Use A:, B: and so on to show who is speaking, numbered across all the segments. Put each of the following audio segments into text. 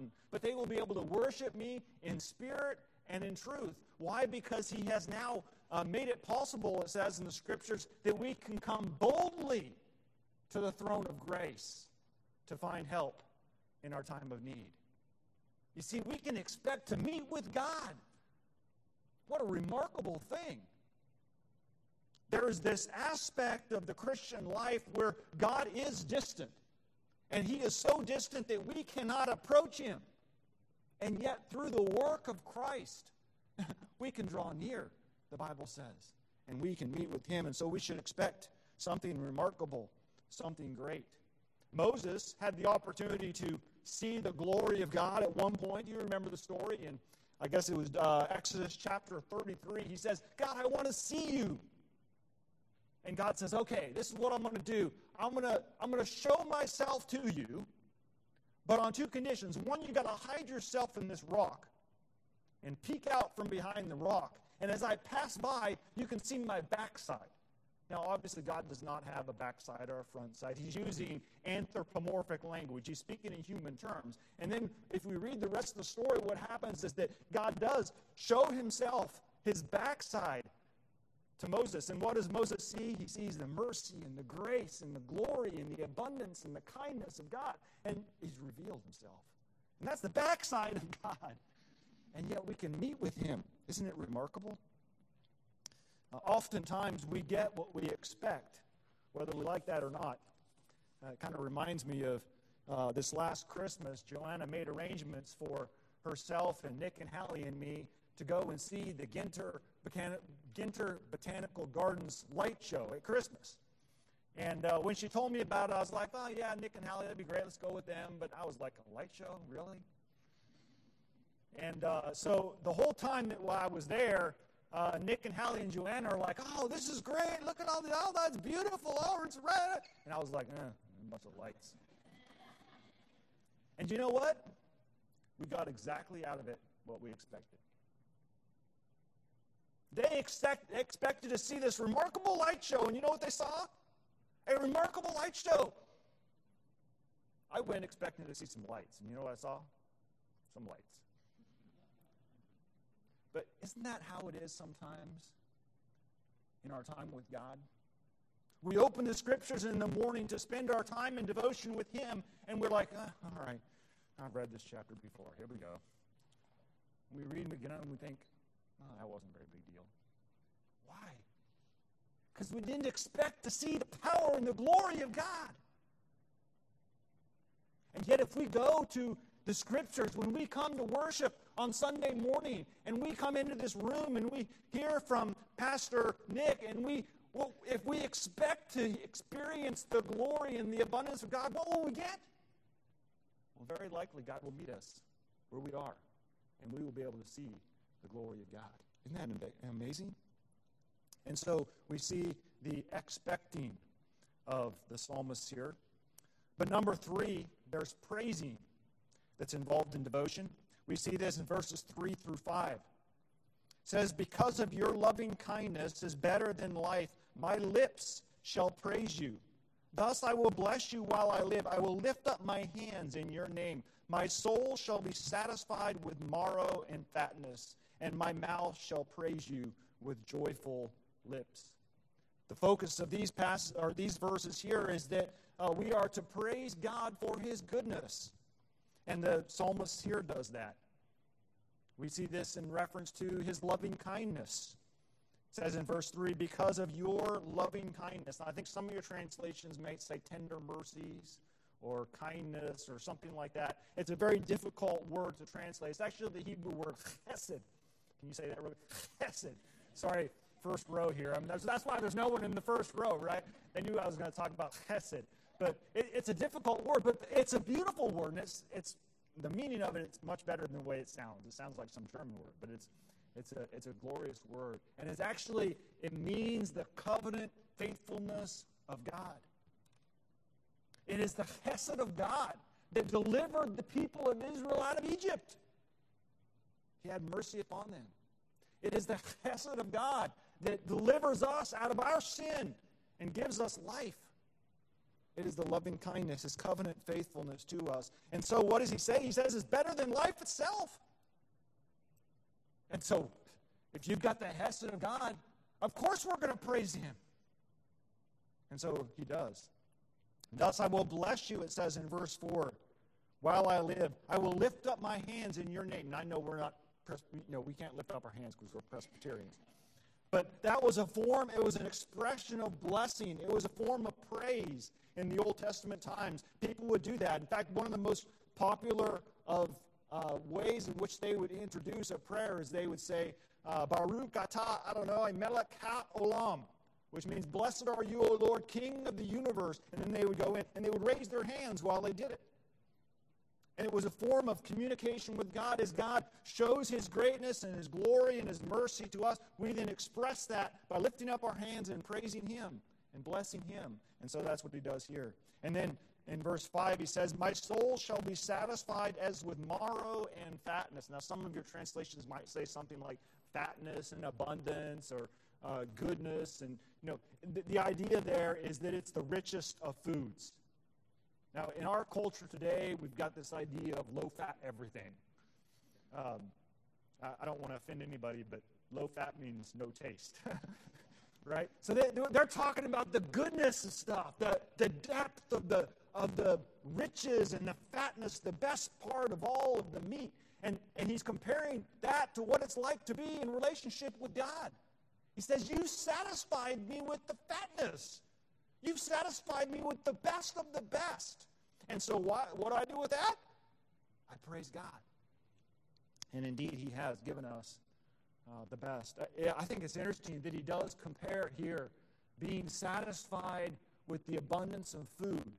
A: mountain, but they will be able to worship me in spirit and in truth. Why? Because he has now uh, made it possible, it says in the scriptures, that we can come boldly to the throne of grace to find help in our time of need. You see, we can expect to meet with God. What a remarkable thing. There is this aspect of the Christian life where God is distant. And He is so distant that we cannot approach Him. And yet, through the work of Christ, we can draw near, the Bible says. And we can meet with Him. And so we should expect something remarkable, something great. Moses had the opportunity to see the glory of God at one point. You remember the story? And I guess it was uh, Exodus chapter 33. He says, God, I want to see you. And God says, okay, this is what I'm going to do. I'm going to I'm going to show myself to you, but on two conditions. One, you got to hide yourself in this rock and peek out from behind the rock. And as I pass by, you can see my backside. Now, obviously, God does not have a backside or a front side. He's using anthropomorphic language. He's speaking in human terms. And then, if we read the rest of the story, what happens is that God does show himself, his backside, to Moses. And what does Moses see? He sees the mercy and the grace and the glory and the abundance and the kindness of God. And he's revealed himself. And that's the backside of God. And yet we can meet with him. Isn't it remarkable? Uh, oftentimes we get what we expect, whether we like that or not. Uh, it kind of reminds me of uh, this last Christmas. Joanna made arrangements for herself and Nick and Hallie and me to go and see the Ginter, Ginter Botanical Gardens light show at Christmas. And uh, when she told me about it, I was like, oh, yeah, Nick and Hallie, that'd be great. Let's go with them. But I was like, a light show? Really? And uh, so the whole time that while I was there, uh, Nick and Hallie and Joanna are like, oh, this is great. Look at all the, oh, that's beautiful. Oh, it's red. And I was like, eh, a bunch of lights. And you know what? We got exactly out of it what we expected. They expect, expected to see this remarkable light show, and you know what they saw? A remarkable light show. I went expecting to see some lights, and you know what I saw? Some lights. But isn't that how it is sometimes in our time with God? We open the scriptures in the morning to spend our time in devotion with Him, and we're like, ah, all right, I've read this chapter before. Here we go. We read them again and we think, oh, that wasn't a very big deal. Why? Because we didn't expect to see the power and the glory of God. And yet, if we go to the scriptures, when we come to worship on Sunday morning and we come into this room and we hear from Pastor Nick and we well, if we expect to experience the glory and the abundance of God, what will we get? Well, very likely God will meet us where we are, and we will be able to see the glory of God. Isn't that amazing? And so we see the expecting of the psalmist here. But number three, there's praising that's involved in devotion. We see this in verses 3 through 5. It says, Because of your loving kindness is better than life, my lips shall praise you. Thus I will bless you while I live. I will lift up my hands in your name. My soul shall be satisfied with marrow and fatness, and my mouth shall praise you with joyful lips. The focus of these passages or these verses here is that uh, we are to praise God for his goodness. And the psalmist here does that. We see this in reference to his loving kindness. It says in verse 3, because of your loving kindness. Now, I think some of your translations may say tender mercies or kindness or something like that. It's a very difficult word to translate. It's actually the Hebrew word chesed. Can you say that really? Chesed. Sorry, first row here. Um, I mean, that's, that's why there's no one in the first row, right? They knew I was going to talk about chesed. But it, it's a difficult word, but it's a beautiful word, and it's, it's the meaning of it. It's much better than the way it sounds. It sounds like some German word, but it's it's a it's a glorious word, and it's actually it means the covenant faithfulness of God. It is the chesed of God that delivered the people of Israel out of Egypt. He had mercy upon them. It is the chesed of God that delivers us out of our sin and gives us life. It is the loving kindness, his covenant faithfulness to us. And so, what does he say? He says it's better than life itself. And so, if you've got the Hesed of God, of course we're going to praise him. And so he does. Thus I will bless you, it says in verse 4. While I live, I will lift up my hands in your name. And I know we're not, you know, we can't lift up our hands because we're Presbyterians. But that was a form, it was an expression of blessing. It was a form of praise in the Old Testament times. People would do that. In fact, one of the most popular of uh, ways in which they would introduce a prayer is they would say, uh, Baruch atah Adonai melech olam, which means, Blessed are you, O Lord, King of the universe. And then they would go in and they would raise their hands while they did it. And it was a form of communication with God as God shows his greatness and his glory and his mercy to us. We then express that by lifting up our hands and praising him and blessing him. And so that's what he does here. And then in verse 5, he says, My soul shall be satisfied as with marrow and fatness. Now, some of your translations might say something like fatness and abundance or uh, goodness. And, you know, the, the idea there is that it's the richest of foods. Now, in our culture today, we've got this idea of low fat everything. Um, I, I, don't want to offend anybody, but low fat means no taste. right? So they, they're talking about the goodness of stuff, the, the depth of the, of the riches and the fatness, the best part of all of the meat. And, and he's comparing that to what it's like to be in relationship with God. He says, You satisfied me with the fatness. You've satisfied me with the best of the best. And so, what, what do I do with that? I praise God. And indeed, He has given us uh, the best. I, I think it's interesting that He does compare here being satisfied with the abundance of food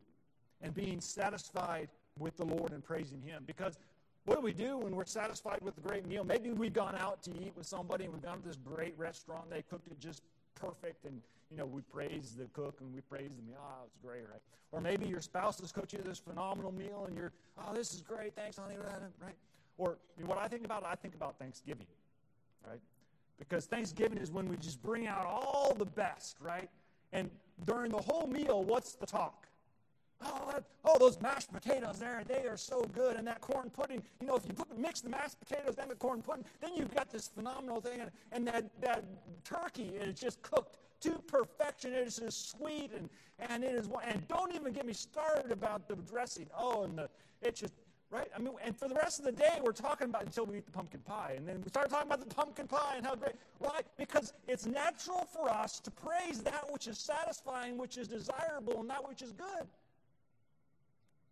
A: and being satisfied with the Lord and praising Him. Because what do we do when we're satisfied with a great meal? Maybe we've gone out to eat with somebody and we've gone to this great restaurant. They cooked it just perfect and you know, we praise the cook and we praise the meal. Oh, it's great, right? Or maybe your spouse has cooked you this phenomenal meal and you're, oh, this is great, thanks, honey, right? Or you know, what I think about, I think about Thanksgiving, right? Because Thanksgiving is when we just bring out all the best, right? And during the whole meal, what's the talk? Oh, oh, those mashed potatoes there, they are so good. And that corn pudding, you know, if you put, mix the mashed potatoes and the corn pudding, then you've got this phenomenal thing. And, and that, that turkey is just cooked to perfection. It is just sweet and, and it is, and don't even get me started about the dressing. Oh, and the, it's just, right? I mean, and for the rest of the day, we're talking about until we eat the pumpkin pie. And then we start talking about the pumpkin pie and how great. Why? Because it's natural for us to praise that which is satisfying, which is desirable, and that which is good.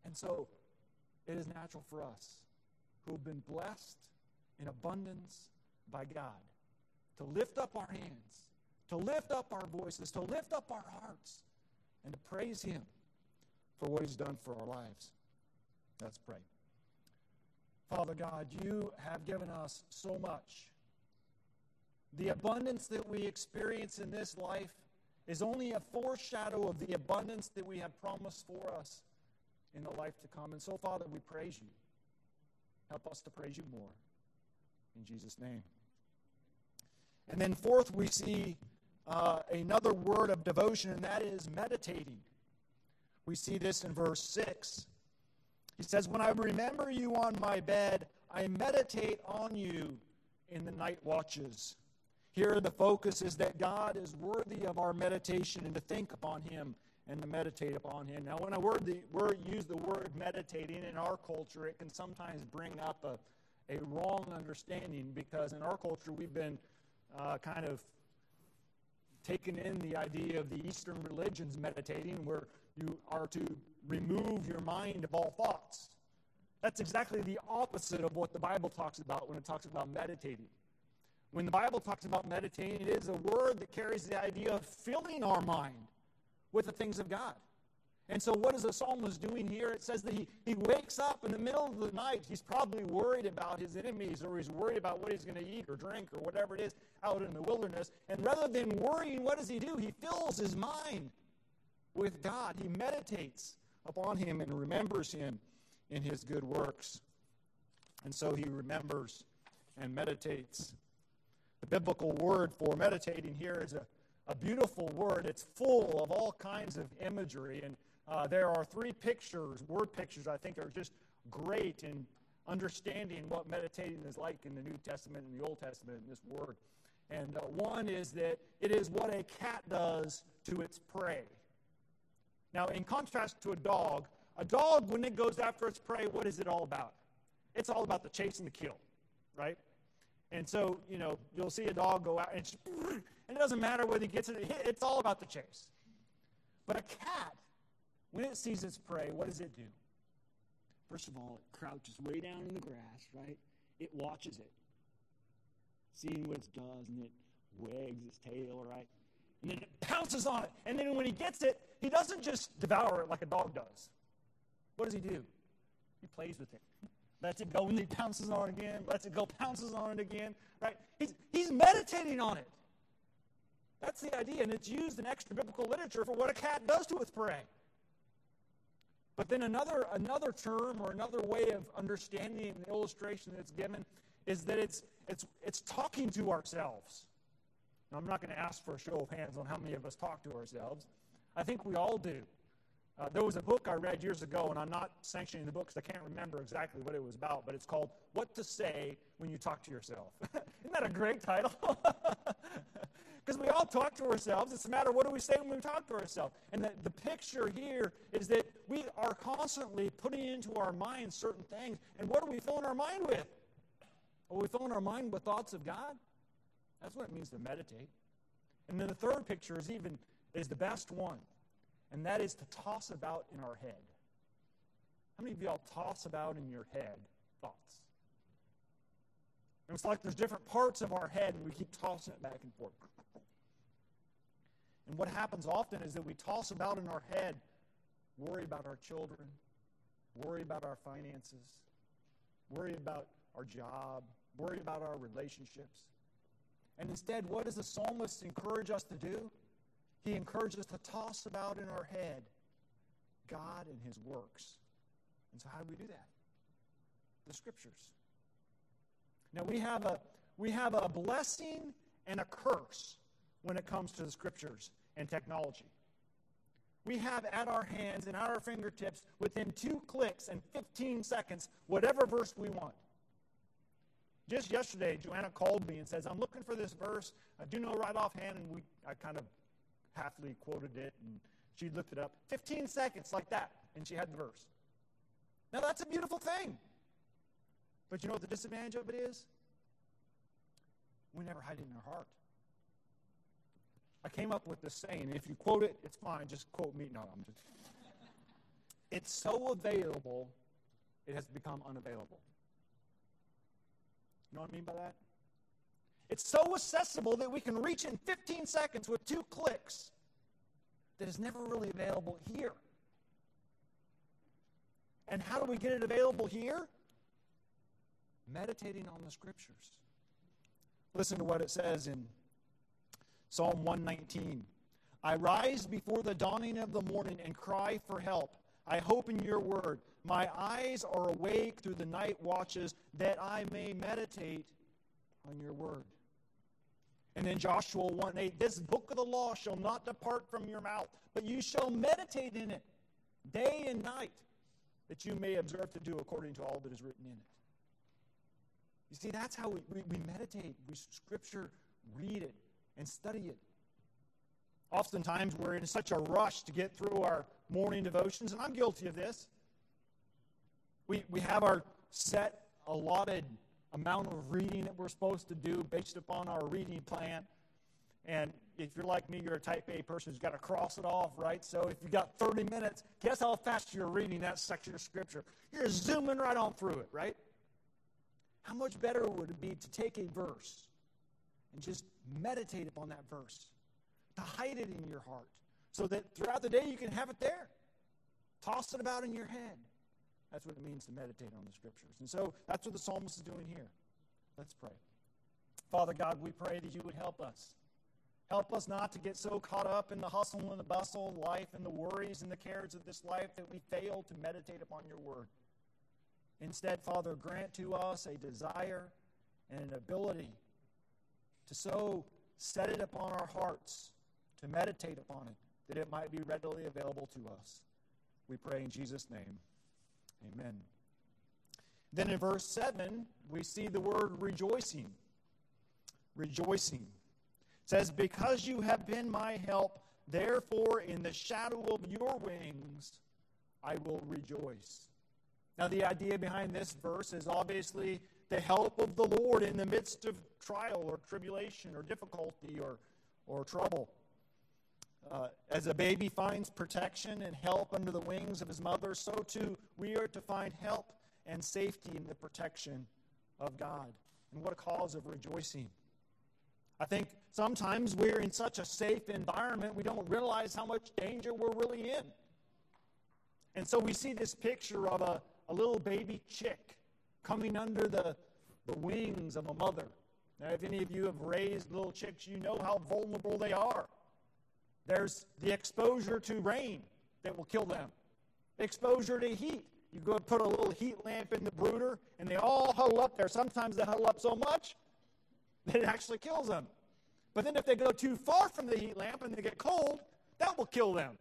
A: And so it is natural for us who have been blessed in abundance by God to lift up our hands, to lift up our voices, to lift up our hearts, and to praise Him for what He's done for our lives. Let's pray. Father God, you have given us so much. The abundance that we experience in this life is only a foreshadow of the abundance that we have promised for us in the life to come. And so, Father, we praise you. Help us to praise you more. In Jesus' name. And then, fourth, we see uh, another word of devotion, and that is meditating. We see this in verse 6. He says, When I remember you on my bed, I meditate on you in the night watches. Here, the focus is that God is worthy of our meditation and to think upon him and to meditate upon him. Now, when I word the word use the word meditating in our culture, it can sometimes bring up a, a wrong understanding because in our culture we've been uh, kind of taken in the idea of the Eastern religions meditating, where you are to remove your mind of all thoughts. That's exactly the opposite of what the Bible talks about when it talks about meditating. When the Bible talks about meditating, it is a word that carries the idea of filling our mind with the things of God. And so, what is the psalmist doing here? It says that he, he wakes up in the middle of the night. He's probably worried about his enemies, or he's worried about what he's going to eat or drink, or whatever it is out in the wilderness. And rather than worrying, what does he do? He fills his mind with God. He meditates upon him and remembers him in his good works. And so he remembers and meditates. The biblical word for meditating here is a a beautiful word. It's full of all kinds of imagery. And uh, there are three pictures, word pictures, I think are just great in understanding what meditating is like in the New Testament and the Old Testament in this word. And uh, one is that it is what a cat does to its prey. Now, in contrast to a dog, a dog, when it goes after its prey, what is it all about? It's all about the chase and the kill, right? And so, you know, you'll see a dog go out, and, it doesn't matter whether he gets it, it's all about the chase. But a cat, when it sees its prey, what does it do? First of all, it crouches way down in the grass, right? It watches it, seeing what it does, and it wags its tail, right? And then it pounces on it. And then when he gets it, he doesn't just devour it like a dog does. What does he do? He plays with it. Lets it go, and he pounces on it again. Lets it go, pounces on it again. Right? He's, he's meditating on it. That's the idea, and it's used in extra biblical literature for what a cat does to its prey. But then another, another term or another way of understanding the illustration that's given is that it's, it's, it's talking to ourselves. Now, I'm not going to ask for a show of hands on how many of us talk to ourselves. I think we all do. Uh, there was a book I read years ago, and I'm not sanctioning the book because I can't remember exactly what it was about, but it's called What to Say When You Talk to Yourself. Isn't that a great title? Because we all talk to ourselves. It's a matter of what do we say when we talk to ourselves. And the, the picture here is that we are constantly putting into our mind certain things. And what are we filling our mind with? Are we filling our mind with thoughts of God? That's what it means to meditate. And then the third picture is even is the best one, and that is to toss about in our head. How many of y'all toss about in your head thoughts? And it's like there's different parts of our head, and we keep tossing it back and forth. And what happens often is that we toss about in our head, worry about our children, worry about our finances, worry about our job, worry about our relationships. And instead, what does the psalmist encourage us to do? He encourages us to toss about in our head God and his works. And so how do we do that? The scriptures. Now we have a we have a blessing and a curse when it comes to the scriptures and technology. We have at our hands and at our fingertips, within two clicks and 15 seconds, whatever verse we want. Just yesterday, Joanna called me and says, I'm looking for this verse. I do know right offhand, and we, I kind of halfly quoted it, and she looked it up. 15 seconds like that, and she had the verse. Now, that's a beautiful thing. But you know what the disadvantage of it is? We never hide it in our heart. I came up with this saying, if you quote it, it's fine. Just quote me. No, I'm just. It's so available, it has become unavailable. You know what I mean by that? It's so accessible that we can reach in 15 seconds with two clicks that is never really available here. And how do we get it available here? Meditating on the scriptures. Listen to what it says in Psalm 119. I rise before the dawning of the morning and cry for help. I hope in your word. My eyes are awake through the night watches that I may meditate on your word. And in Joshua 1 8, this book of the law shall not depart from your mouth, but you shall meditate in it day and night, that you may observe to do according to all that is written in it. You see, that's how we, we, we meditate. We scripture, read it, and study it. Oftentimes, we're in such a rush to get through our morning devotions, and I'm guilty of this. We, we have our set, allotted amount of reading that we're supposed to do based upon our reading plan. And if you're like me, you're a type A person who's got to cross it off, right? So if you got 30 minutes, guess how fast you're reading that section of Scripture? You're zooming right on through it, right? How much better would it be to take a verse and just meditate upon that verse, to hide it in your heart, so that throughout the day you can have it there. Toss it about in your head. That's what it means to meditate on the scriptures. And so that's what the psalmist is doing here. Let's pray. Father God, we pray that you would help us. Help us not to get so caught up in the hustle and the bustle of life and the worries and the cares of this life that we fail to meditate upon your word. Instead, Father, grant to us a desire and an ability to so set it upon our hearts, to meditate upon it, that it might be readily available to us. We pray in Jesus' name. Amen. Then in verse 7, we see the word rejoicing. Rejoicing. It says, Because you have been my help, therefore in the shadow of your wings I will rejoice. Now, the idea behind this verse is obviously the help of the Lord in the midst of trial or tribulation or difficulty or, or trouble. Uh, as a baby finds protection and help under the wings of his mother, so too we are to find help and safety in the protection of God. And what a cause of rejoicing. I think sometimes we're in such a safe environment, we don't realize how much danger we're really in. And so we see this picture of a, a little baby chick coming under the, the wings of a mother. Now, if any of you have raised little chicks, you know how vulnerable they are. There's the exposure to rain that will kill them, exposure to heat. You go put a little heat lamp in the brooder, and they all huddle up there. Sometimes they huddle up so much that it actually kills them. But then if they go too far from the heat lamp and they get cold, that will kill them.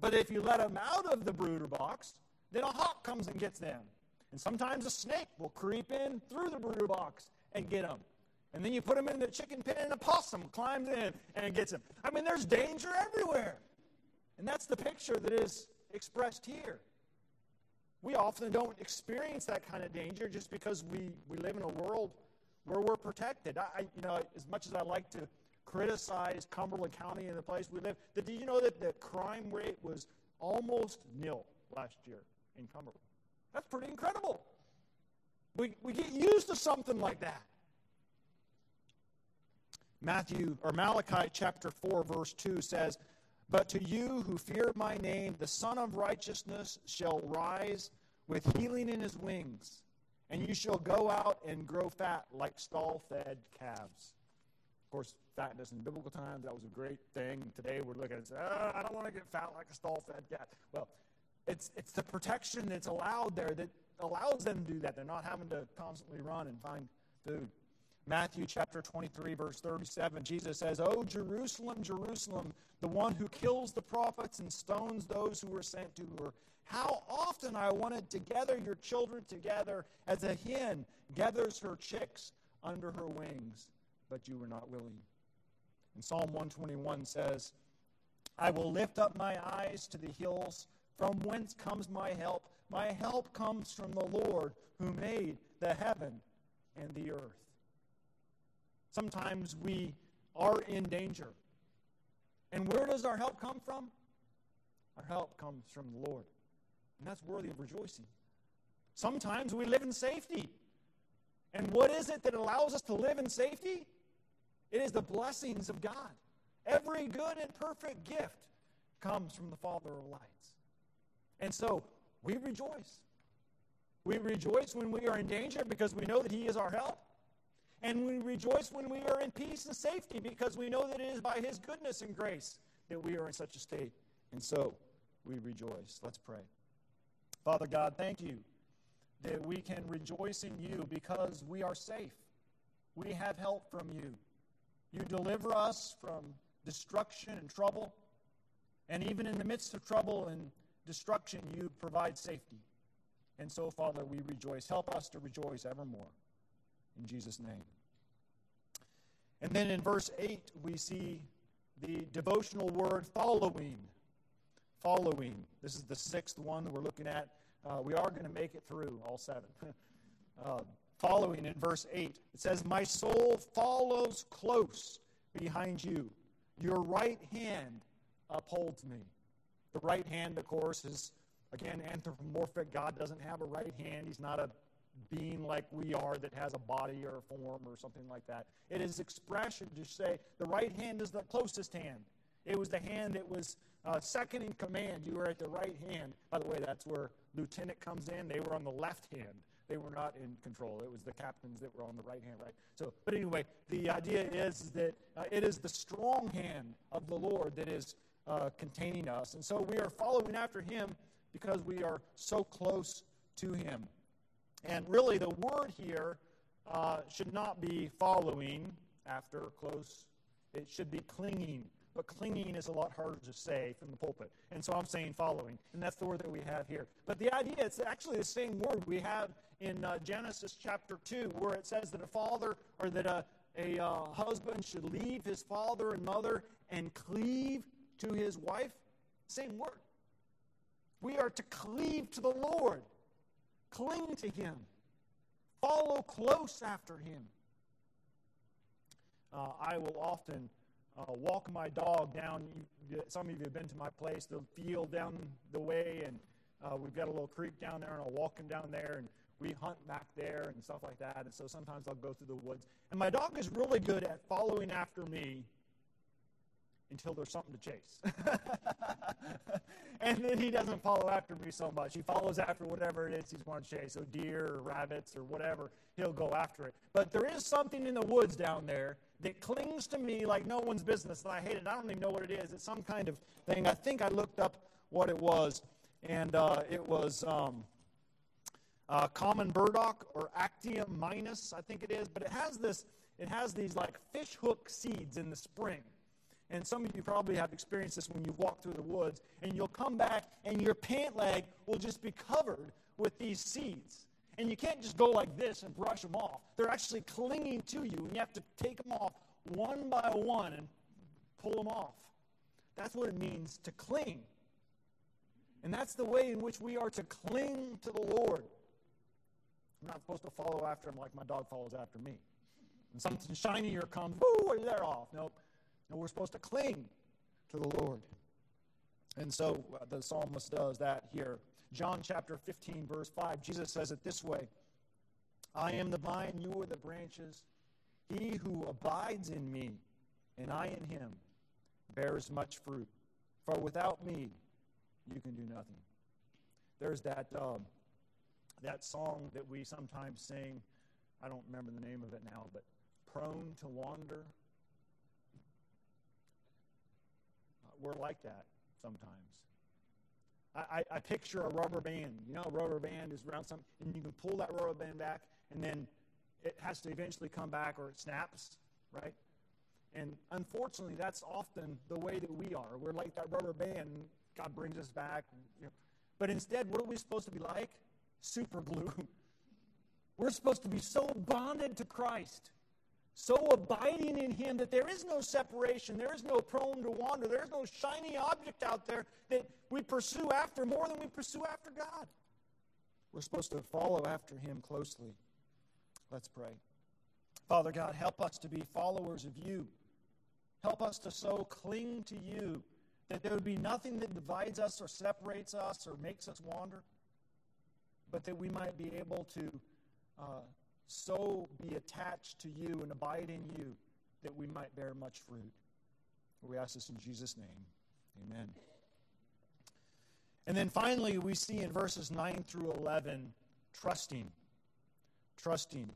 A: But if you let them out of the brooder box, then a hawk comes and gets them. And sometimes a snake will creep in through the brooder box and get them. And then you put them in the chicken pen and a possum climbs in and gets them. I mean, there's danger everywhere. And that's the picture that is expressed here. We often don't experience that kind of danger just because we, we live in a world where we're protected. I, you know, as much as I like to criticize Cumberland County and the place we live, did you know that the crime rate was almost nil last year in Cumberland? That's pretty incredible. We, we get used to something like that. Matthew or Malachi chapter 4 verse 2 says, "But to you who fear my name, the Sun of righteousness shall rise with healing in his wings, and you shall go out and grow fat like stall-fed calves." Of course, fatness in biblical times that was a great thing. Today we're looking at, oh, I don't want to get fat like a stall-fed calf. Well, it's, it's the protection that's allowed there that allows them to do that. They're not having to constantly run and find food. Matthew chapter 23, verse 37, Jesus says, Oh, Jerusalem, Jerusalem, the one who kills the prophets and stones those who were sent to her. How often I wanted to gather your children together as a hen gathers her chicks under her wings, but you were not willing. And Psalm 121 says, I will lift up my eyes to the hills from whence comes my help? My help comes from the Lord who made the heaven and the earth. Sometimes we are in danger. And where does our help come from? Our help comes from the Lord. And that's worthy of rejoicing. Sometimes we live in safety. And what is it that allows us to live in safety? It is the blessings of God. Every good and perfect gift comes from the Father of lights. And so we rejoice. We rejoice when we are in danger because we know that He is our help. And we rejoice when we are in peace and safety because we know that it is by His goodness and grace that we are in such a state. And so we rejoice. Let's pray. Father God, thank you that we can rejoice in you because we are safe. We have help from you. You deliver us from destruction and trouble. And even in the midst of trouble and destruction, you provide safety. And so, Father, we rejoice. Help us to rejoice evermore. In Jesus' name. And then in verse 8, we see the devotional word following. Following. This is the sixth one that we're looking at. Uh, we are going to make it through all seven. uh, following in verse 8, it says, My soul follows close behind you. Your right hand upholds me. The right hand, of course, is again anthropomorphic. God doesn't have a right hand. He's not a being like we are that has a body or a form or something like that. It is expression to say the right hand is the closest hand. It was the hand that was uh, second in command. You were at the right hand. By the way, that's where lieutenant comes in. They were on the left hand. They were not in control. It was the captains that were on the right hand, right? So, but anyway, the idea is that uh, it is the strong hand of the Lord that is uh, containing us. And so we are following after him because we are so close to him. And really, the word here uh, should not be following after close, it should be clinging. but clinging is a lot harder to say from the pulpit. And so I'm saying following, and that's the word that we have here. But the idea, it's actually the same word we have in uh, Genesis chapter 2, where it says that a father or that a, a uh, husband should leave his father and mother and cleave to his wife. Same word. We are to cleave to the Lord, cling to him, follow close after him. Uh, I will often uh, walk my dog down. Some of you have been to my place, the field down the way, and uh, we've got a little creek down there, and I'll walk him down there, and we hunt back there and stuff like that. And so sometimes I'll go through the woods. And my dog is really good at following after me until there's something to chase. and then he doesn't follow after me so much. He follows after whatever it is he's going to chase. So deer or rabbits or whatever, he'll go after it. But there is something in the woods down there that clings to me like no one's business, and I hate it. I don't even know what it is. It's some kind of thing. I think I looked up what it was, and uh, it was um, uh, common burdock or Arctium minus, I think it is. But it has this. It has these like fish hook seeds in the spring. And some of you probably have experienced this when you walk through the woods, and you'll come back and your pant leg will just be covered with these seeds. And you can't just go like this and brush them off. They're actually clinging to you, and you have to take them off one by one and pull them off. That's what it means to cling. And that's the way in which we are to cling to the Lord. I'm not supposed to follow after him like my dog follows after me. And something shinier comes, woo, they're off. Nope. No, we're supposed to cling to the Lord. And so uh, the psalmist does that here. John chapter 15, verse 5, Jesus says it this way I am the vine, you are the branches. He who abides in me, and I in him, bears much fruit. For without me, you can do nothing. There's that, um, that song that we sometimes sing. I don't remember the name of it now, but Prone to Wander. Uh, we're like that sometimes. I, I, picture a rubber band. You know, a rubber band is around something, and you can pull that rubber band back, and then it has to eventually come back or it snaps, right? And unfortunately, that's often the way that we are. We're like that rubber band. God brings us back. You know. But instead, what are we supposed to be like? Super glue. We're supposed to be so bonded to Christ so abiding in Him that there is no separation, there is no prone to wander, there is no shiny object out there that we pursue after more than we pursue after God. We're supposed to follow after Him closely. Let's pray. Father God, help us to be followers of you. Help us to so cling to you that there would be nothing that divides us or separates us or makes us wander, but that we might be able to. Uh, so be attached to you and abide in you that we might bear much fruit. We ask this in Jesus' name. Amen. And then finally, we see in verses 9 through 11, trusting. Trusting.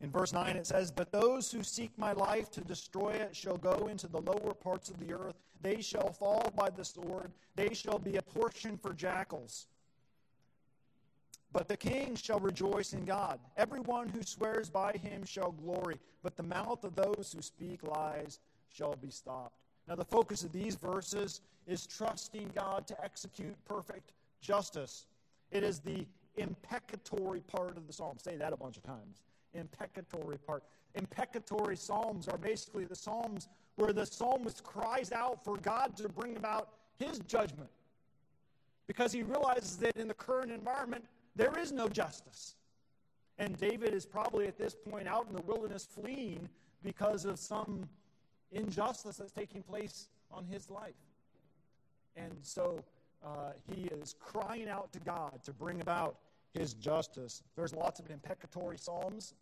A: In verse 9, it says, But those who seek my life to destroy it shall go into the lower parts of the earth. They shall fall by the sword. They shall be a portion for jackals. But the king shall rejoice in God. Everyone who swears by him shall glory, but the mouth of those who speak lies shall be stopped. Now, the focus of these verses is trusting God to execute perfect justice. It is the imprecatory part of the psalm. Say that a bunch of times. Imprecatory part. Imprecatory psalms are basically the psalms where the psalmist cries out for God to bring about his judgment because he realizes that in the current environment, there is no justice. And David is probably at this point out in the wilderness fleeing because of some injustice that's taking place on his life. And so uh, he is crying out to God to bring about his justice. There's lots of imprecatory psalms.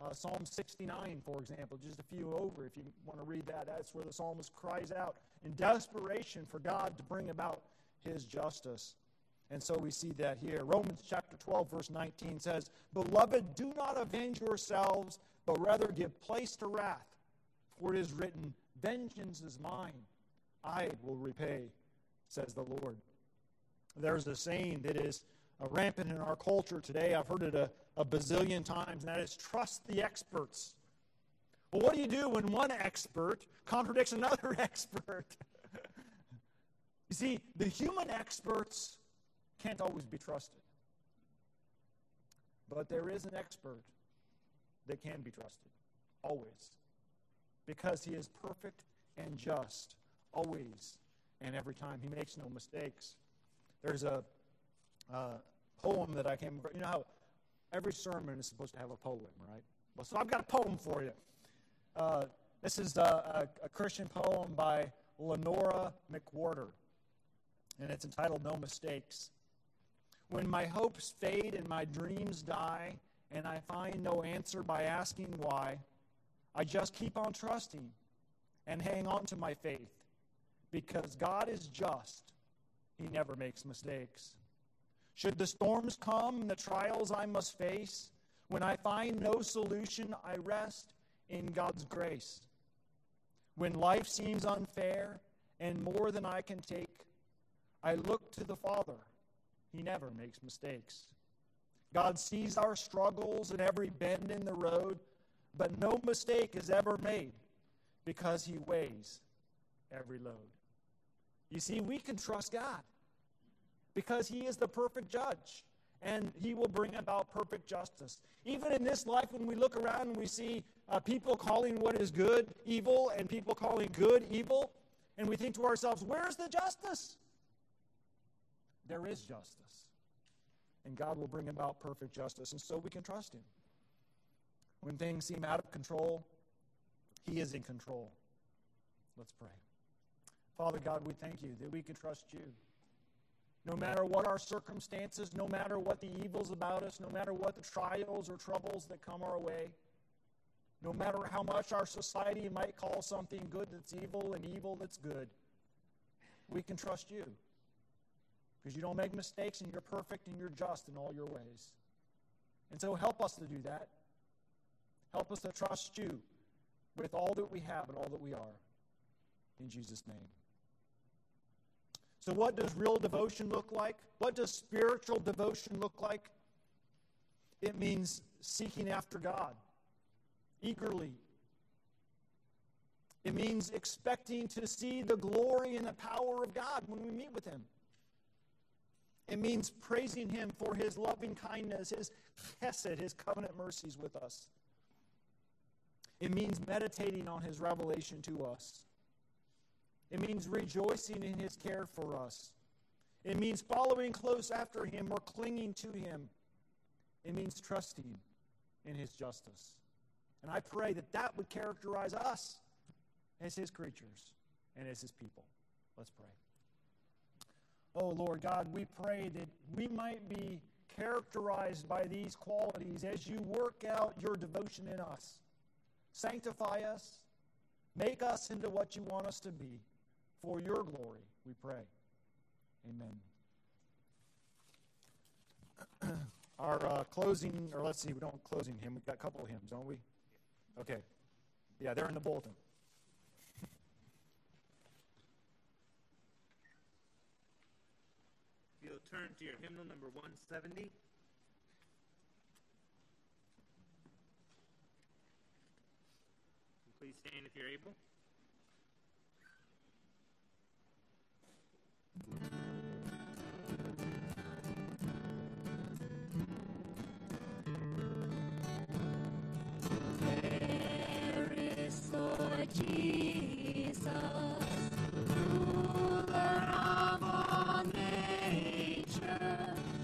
A: Uh, Psalm 69, for example, just a few over, if you want to read that. That's where the psalmist cries out in desperation for God to bring about his justice. And so we see that here. Romans chapter 12, verse 19 says, Beloved, do not avenge yourselves, but rather give place to wrath. For it is written, Vengeance is mine, I will repay, says the Lord. There's a saying that is uh, rampant in our culture today. I've heard it a, a bazillion times, and that is trust the experts. Well, what do you do when one expert contradicts another expert? you see, the human experts can't always be trusted. But there is an expert that can be trusted, always. Because he is perfect and just, always and every time. He makes no mistakes. There's a uh, poem that I came across. You know how every sermon is supposed to have a poem, right? Well, so I've got a poem for you. Uh, this is a, a, a, Christian poem by Lenora McWhorter, and it's entitled No Mistakes. When my hopes fade and my dreams die, and I find no answer by asking why, I just keep on trusting and hang on to my faith because God is just. He never makes mistakes. Should the storms come and the trials I must face, when I find no solution, I rest in God's grace. When life seems unfair and more than I can take, I look to the Father. He never makes mistakes. God sees our struggles and every bend in the road, but no mistake is ever made because He weighs every load. You see, we can trust God because He is the perfect judge and He will bring about perfect justice. Even in this life, when we look around and we see uh, people calling what is good evil and people calling good evil, and we think to ourselves, where's the justice? There is justice. And God will bring about perfect justice, and so we can trust Him. When things seem out of control, He is in control. Let's pray. Father God, we thank you that we can trust you. No matter what our circumstances, no matter what the evils about us, no matter what the trials or troubles that come our way, no matter how much our society might call something good that's evil and evil that's good, we can trust you. Because you don't make mistakes and you're perfect and you're just in all your ways. And so help us to do that. Help us to trust you with all that we have and all that we are. In Jesus' name. So, what does real devotion look like? What does spiritual devotion look like? It means seeking after God eagerly. It means expecting to see the glory and the power of God when we meet with Him. It means praising Him for His loving kindness, His chesed, His covenant mercies with us. It means meditating on His revelation to us. It means rejoicing in his care for us. It means following close after him or clinging to him. It means trusting in his justice. And I pray that that would characterize us as his creatures and as his people. Let's pray. Oh, Lord God, we pray that we might be characterized by these qualities as you work out your devotion in us. Sanctify us, make us into what you want us to be. For your glory, we pray. Amen. Our uh, closing, or let's see, we don't closing hymn. We've got a couple of hymns, don't we? Okay. Yeah, they're in the bulletin.
B: You'll turn to your hymnal number 170. Please stand if you're able.
C: Jesus.